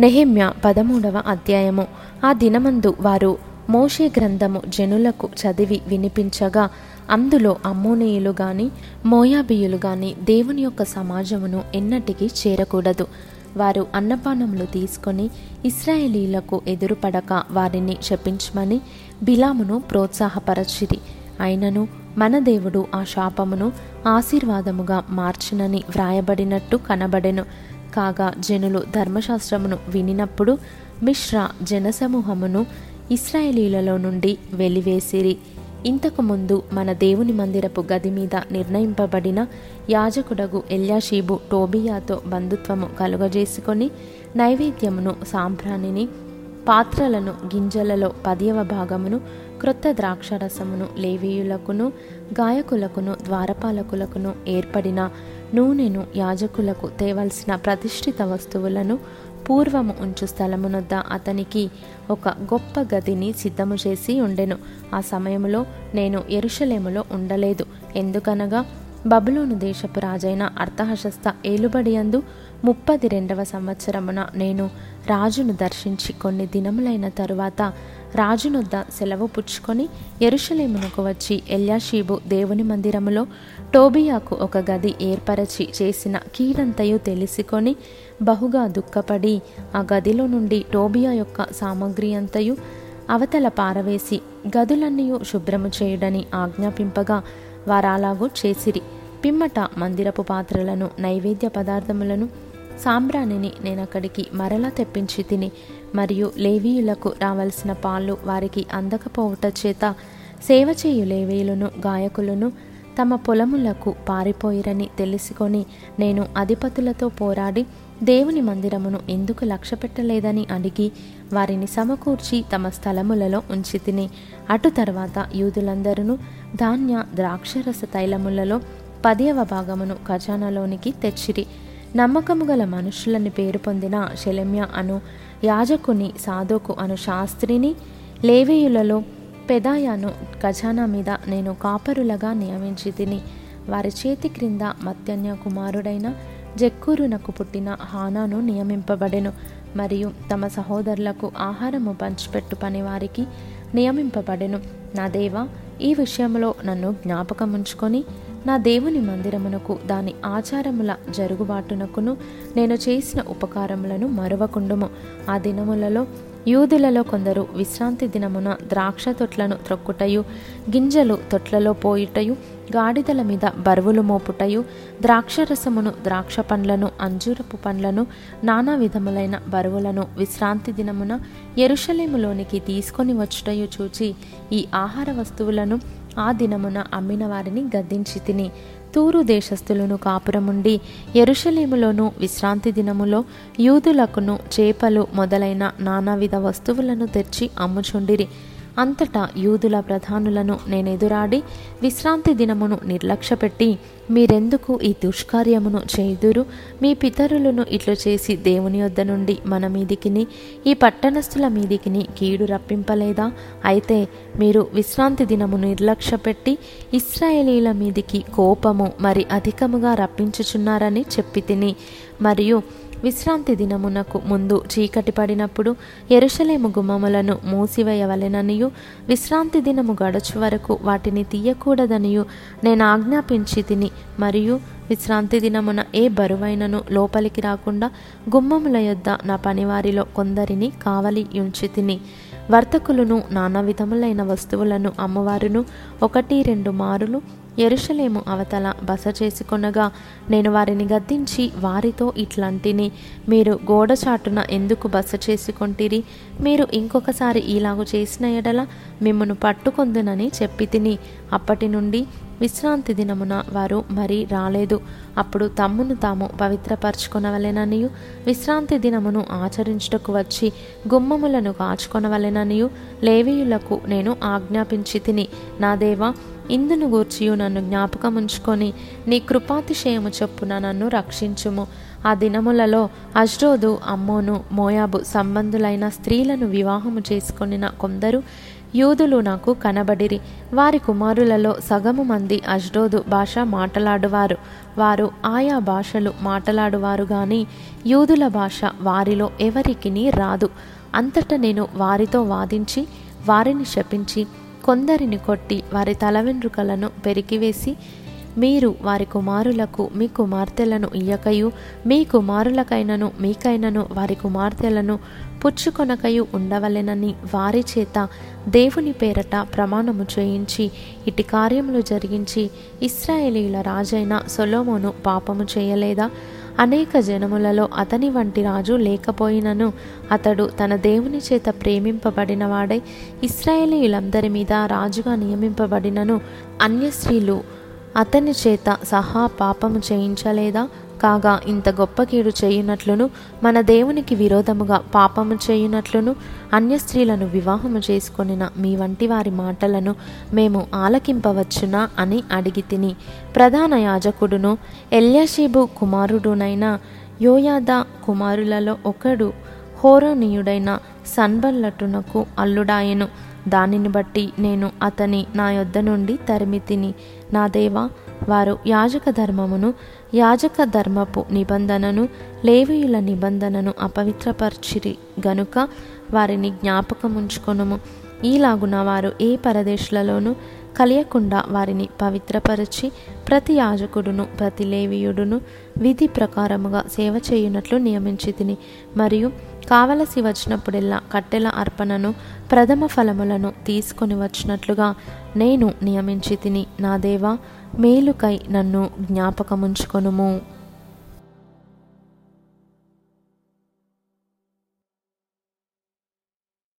నెహిమ్య పదమూడవ అధ్యాయము. ఆ దినమందు వారు మోషే గ్రంథము జనులకు చదివి వినిపించగా అందులో అమ్మోనేయులు గాని మోయాబియులు గాని దేవుని యొక్క సమాజమును ఎన్నటికీ చేరకూడదు. వారు అన్నపానములు తీసుకొని ఇస్రాయేలీలకు ఎదురుపడక వారిని శపించమని బిలామును ప్రోత్సాహపరచిరి. అయినను మన దేవుడు ఆ శాపమును ఆశీర్వాదముగా మార్చునని వ్రాయబడినట్టు కనబడెను. కాగా జనులు ధర్మశాస్త్రమును వినినప్పుడు మిశ్రా జనసమూహమును ఇస్రాయేలీలలో నుండి వెలివేసిరి. ఇంతకుముందు మన దేవుని మందిరపు గది మీద నిర్ణయింపబడిన యాజకుడగు ఎల్యాషీబు టోబియాతో బంధుత్వము కలుగజేసుకొని నైవేద్యమును సాంబ్రాణిని పాత్రలను గింజలలో పదియవ భాగమును క్రొత్త ద్రాక్షరసమును లేవీయులకును గాయకులకును ద్వారపాలకులకును ఏర్పడిన నూనెను యాజకులకు తేవలసిన ప్రతిష్ఠిత వస్తువులను పూర్వము ఉంచు స్థలమునొద్ద అతనికి ఒక గొప్ప గదిని సిద్ధము చేసి ఉండెను. ఆ సమయంలో నేను ఎరుషలేములో ఉండలేదు. ఎందుకనగా బబులోను దేశపు రాజైన అర్థహశస్త ఏలుబడియందు ముప్పది రెండవ సంవత్సరమున నేను రాజును దర్శించి కొన్ని దినములైన తరువాత రాజునొద్ద సెలవు పుచ్చుకొని ఎరుషలేమునకు వచ్చి ఎల్యాషీబు దేవుని మందిరములో టోబియాకు ఒక గది ఏర్పరచి చేసిన కీడంతయు తెలిసికొని బహుగా దుఃఖపడి ఆ గదిలో నుండి టోబియా యొక్క సామగ్రి అంతయు అవతల పారవేసి గదులన్నీ శుభ్రము చేయుడని ఆజ్ఞాపింపగా వారాలాగూ చేసిరి. పిమ్మట మందిరపు పాత్రలను నైవేద్య పదార్థములను సాంబ్రాణిని నేను అక్కడికి మరలా తెప్పించి తిని మరియు లేవీయులకు రావలసిన పాలు వారికి అందకపోవుట చేత సేవ చేయు లేవీయులను గాయకులను తమ పొలములకు పారిపోయిరని తెలుసుకొని నేను అధిపతులతో పోరాడి దేవుని మందిరమును ఎందుకు లక్ష్యపెట్టలేదని అడిగి వారిని సమకూర్చి తమ స్థలములలో ఉంచి తిని అటు తర్వాత యూదులందరూ ధాన్య ద్రాక్షరస తైలములలో పదియవ భాగమును ఖజానాలోనికి తెచ్చిరి. నమ్మకము గల మనుషులని పేరు పొందిన శలమ్య అను యాజకుని సాధోకు అను శాస్త్రిని లేవేయులలో పెదాయాను ఖజానా మీద నేను కాపరులగా నియమించి తిని వారి చేతి క్రింద మత్యన్య కుమారుడైన జక్కూరునకు పుట్టిన హానాను నియమింపబడెను మరియు తమ సహోదరులకు ఆహారము పంచిపెట్టు పని వారికి నియమింపబడెను. నా దేవ ఈ విషయంలో నన్ను జ్ఞాపకముంచుకొని నా దేవుని మందిరమునకు దాని ఆచారముల జరుగుబాటునకును నేను చేసిన ఉపకారములను మరవకుండుము. ఆ దినములలో యూదులలో కొందరు విశ్రాంతి దినమున ద్రాక్ష తొట్లను త్రొక్కుటయు గింజలు తొట్లలో పోయిటయు గాడిదల మీద బరువులు మోపుటయు ద్రాక్షరసమును ద్రాక్ష పండ్లను అంజూరపు పండ్లను నానా విధములైన బరువులను విశ్రాంతి దినమున ఎరుషలేములోనికి తీసుకొని వచ్చుటయు చూచి ఈ ఆహార వస్తువులను ఆ దినమున అమ్మిన వారిని గద్దించి తిని తూరు దేశస్థులను కాపురముండి ఎరుషలేములోను విశ్రాంతి దినములో యూదులకును చేపలు మొదలైన నానావిధ వస్తువులను తెచ్చి అమ్ముచుండిరి. అంతటా యూదుల ప్రధానులను నేను ఎదురాడి విశ్రాంతి దినమును నిర్లక్ష్యపెట్టి మీరెందుకు ఈ దుష్కార్యమును చేయుదురు? మీ పితరులను ఇట్లు చేసి దేవుని యొద్ద నుండి మన మీదికిని ఈ పట్టణస్థుల మీదికిని కీడు రప్పింపలేదా? అయితే మీరు విశ్రాంతి దినమును నిర్లక్ష్యపెట్టి ఇస్రాయేలీల మీదికి కోపము మరి అధికముగా రప్పించుచున్నారని చెప్పి తిని మరియు విశ్రాంతి దినమునకు ముందు చీకటి పడినప్పుడు ఎరుషలేము గుమ్మములను మూసివేయవలెననియు విశ్రాంతి దినము గడచు వరకు వాటిని తీయకూడదనియు నేను ఆజ్ఞాపించి తిని మరియు విశ్రాంతి దినమున ఏ బరువైనను లోపలికి రాకుండా గుమ్మముల యొద్ద నా పనివారిలో కొందరిని కావలి ఉంచి తిని వర్తకులను నానా విధములైన వస్తువులను అమ్మవారును ఒకటి రెండు మారులు ఎరుషలేము అవతల బస చేసుకొనగా నేను వారిని గద్దించి వారితో ఇట్లాంటిని మీరు గోడచాటున ఎందుకు బస చేసుకొంటిరి? మీరు ఇంకొకసారి ఇలాగు చేసిన ఎడల మిమ్మను పట్టుకొందునని చెప్పి తిని అప్పటి నుండి విశ్రాంతి దినమున వారు మరీ రాలేదు. అప్పుడు తమ్మును తాము పవిత్రపరచుకొనవలెననియు విశ్రాంతి దినమును ఆచరించుటకు వచ్చి గుమ్మములను కాచుకొనవలెననియు లేవీయులకు నేను ఆజ్ఞాపించి తిని నా దేవా ఇందును గూర్చియు నన్ను జ్ఞాపకముంచుకొని నీ కృపాతిశయము చొప్పున నన్ను రక్షించుము. ఆ దినములలో అజ్రోదు అమ్మోను మోయాబు సంబంధులైన స్త్రీలను వివాహము చేసుకొనిన కొందరు యూదులు నాకు కనబడిరి. వారి కుమారులలో సగము మంది అజ్రోదు భాష మాట్లాడువారు. వారు ఆయా భాషలు మాట్లాడువారు గాని యూదుల భాష వారిలో ఎవరికిని రాదు. అంతటా నేను వారితో వాదించి వారిని శపించి కొందరిని కొట్టి వారి తల వెంట్రుకలను పెరికివేసి మీరు వారి కుమారులకు మీ కుమార్తెలను ఇయ్యకయు మీ కుమారులకైనను మీకైనను వారి కుమార్తెలను పుచ్చుకొనకయు ఉండవలెనని వారి చేత దేవుని పేరట ప్రమాణము చేయించి ఇటు కార్యములు జరిగించి ఇస్రాయేలీల రాజైన సొలోమోను పాపము చేయలేదా? అనేక జనములలో అతని వంటి రాజు లేకపోయినను అతడు తన దేవుని చేత ప్రేమింపబడినవాడై ఇస్రాయేలీయులందరి మీద రాజుగా నియమింపబడినను అన్య స్త్రీలు అతని చేత సహా పాపము చేయించలేదా? కాగా ఇంత గొప్ప కీడు చేయునట్లును మన దేవునికి విరోధముగా పాపము చేయునట్లును అన్య స్త్రీలను వివాహము చేసుకొనిన మీ వంటి వారి మాటలను మేము ఆలకింపవచ్చునా అని అడిగి తిని ప్రధాన యాజకుడును ఎల్యాషీబు కుమారుడునైన యోయాద కుమారులలో ఒకడు హోరోనీయుడైన సన్బల్లటునకు అల్లుడాయెను. దానిని బట్టి నేను అతని నా యొద్ద నుండి తరిమి తిని నా దేవా వారు యాజక ధర్మమును యాజక ధర్మపు నిబంధనను లేవీయుల నిబంధనను అపవిత్రపరిచిరి. గనుక వారిని జ్ఞాపకముంచుకొనుము. ఈలాగున వారు ఏ పరదేశులలోనూ కలియకుండా వారిని పవిత్రపరచి ప్రతి యాజకుడును ప్రతి లేవీయుడును విధి ప్రకారముగా సేవ చేయునట్లు నియమించి తిని మరియు కావలసి వచ్చినప్పుడెల్లా కట్టెల అర్పణను ప్రథమ ఫలములను తీసుకొని వచ్చినట్లుగా నేను నియమించి తిని నా దేవా మేలుకై నన్ను జ్ఞాపకముంచుకొనుము.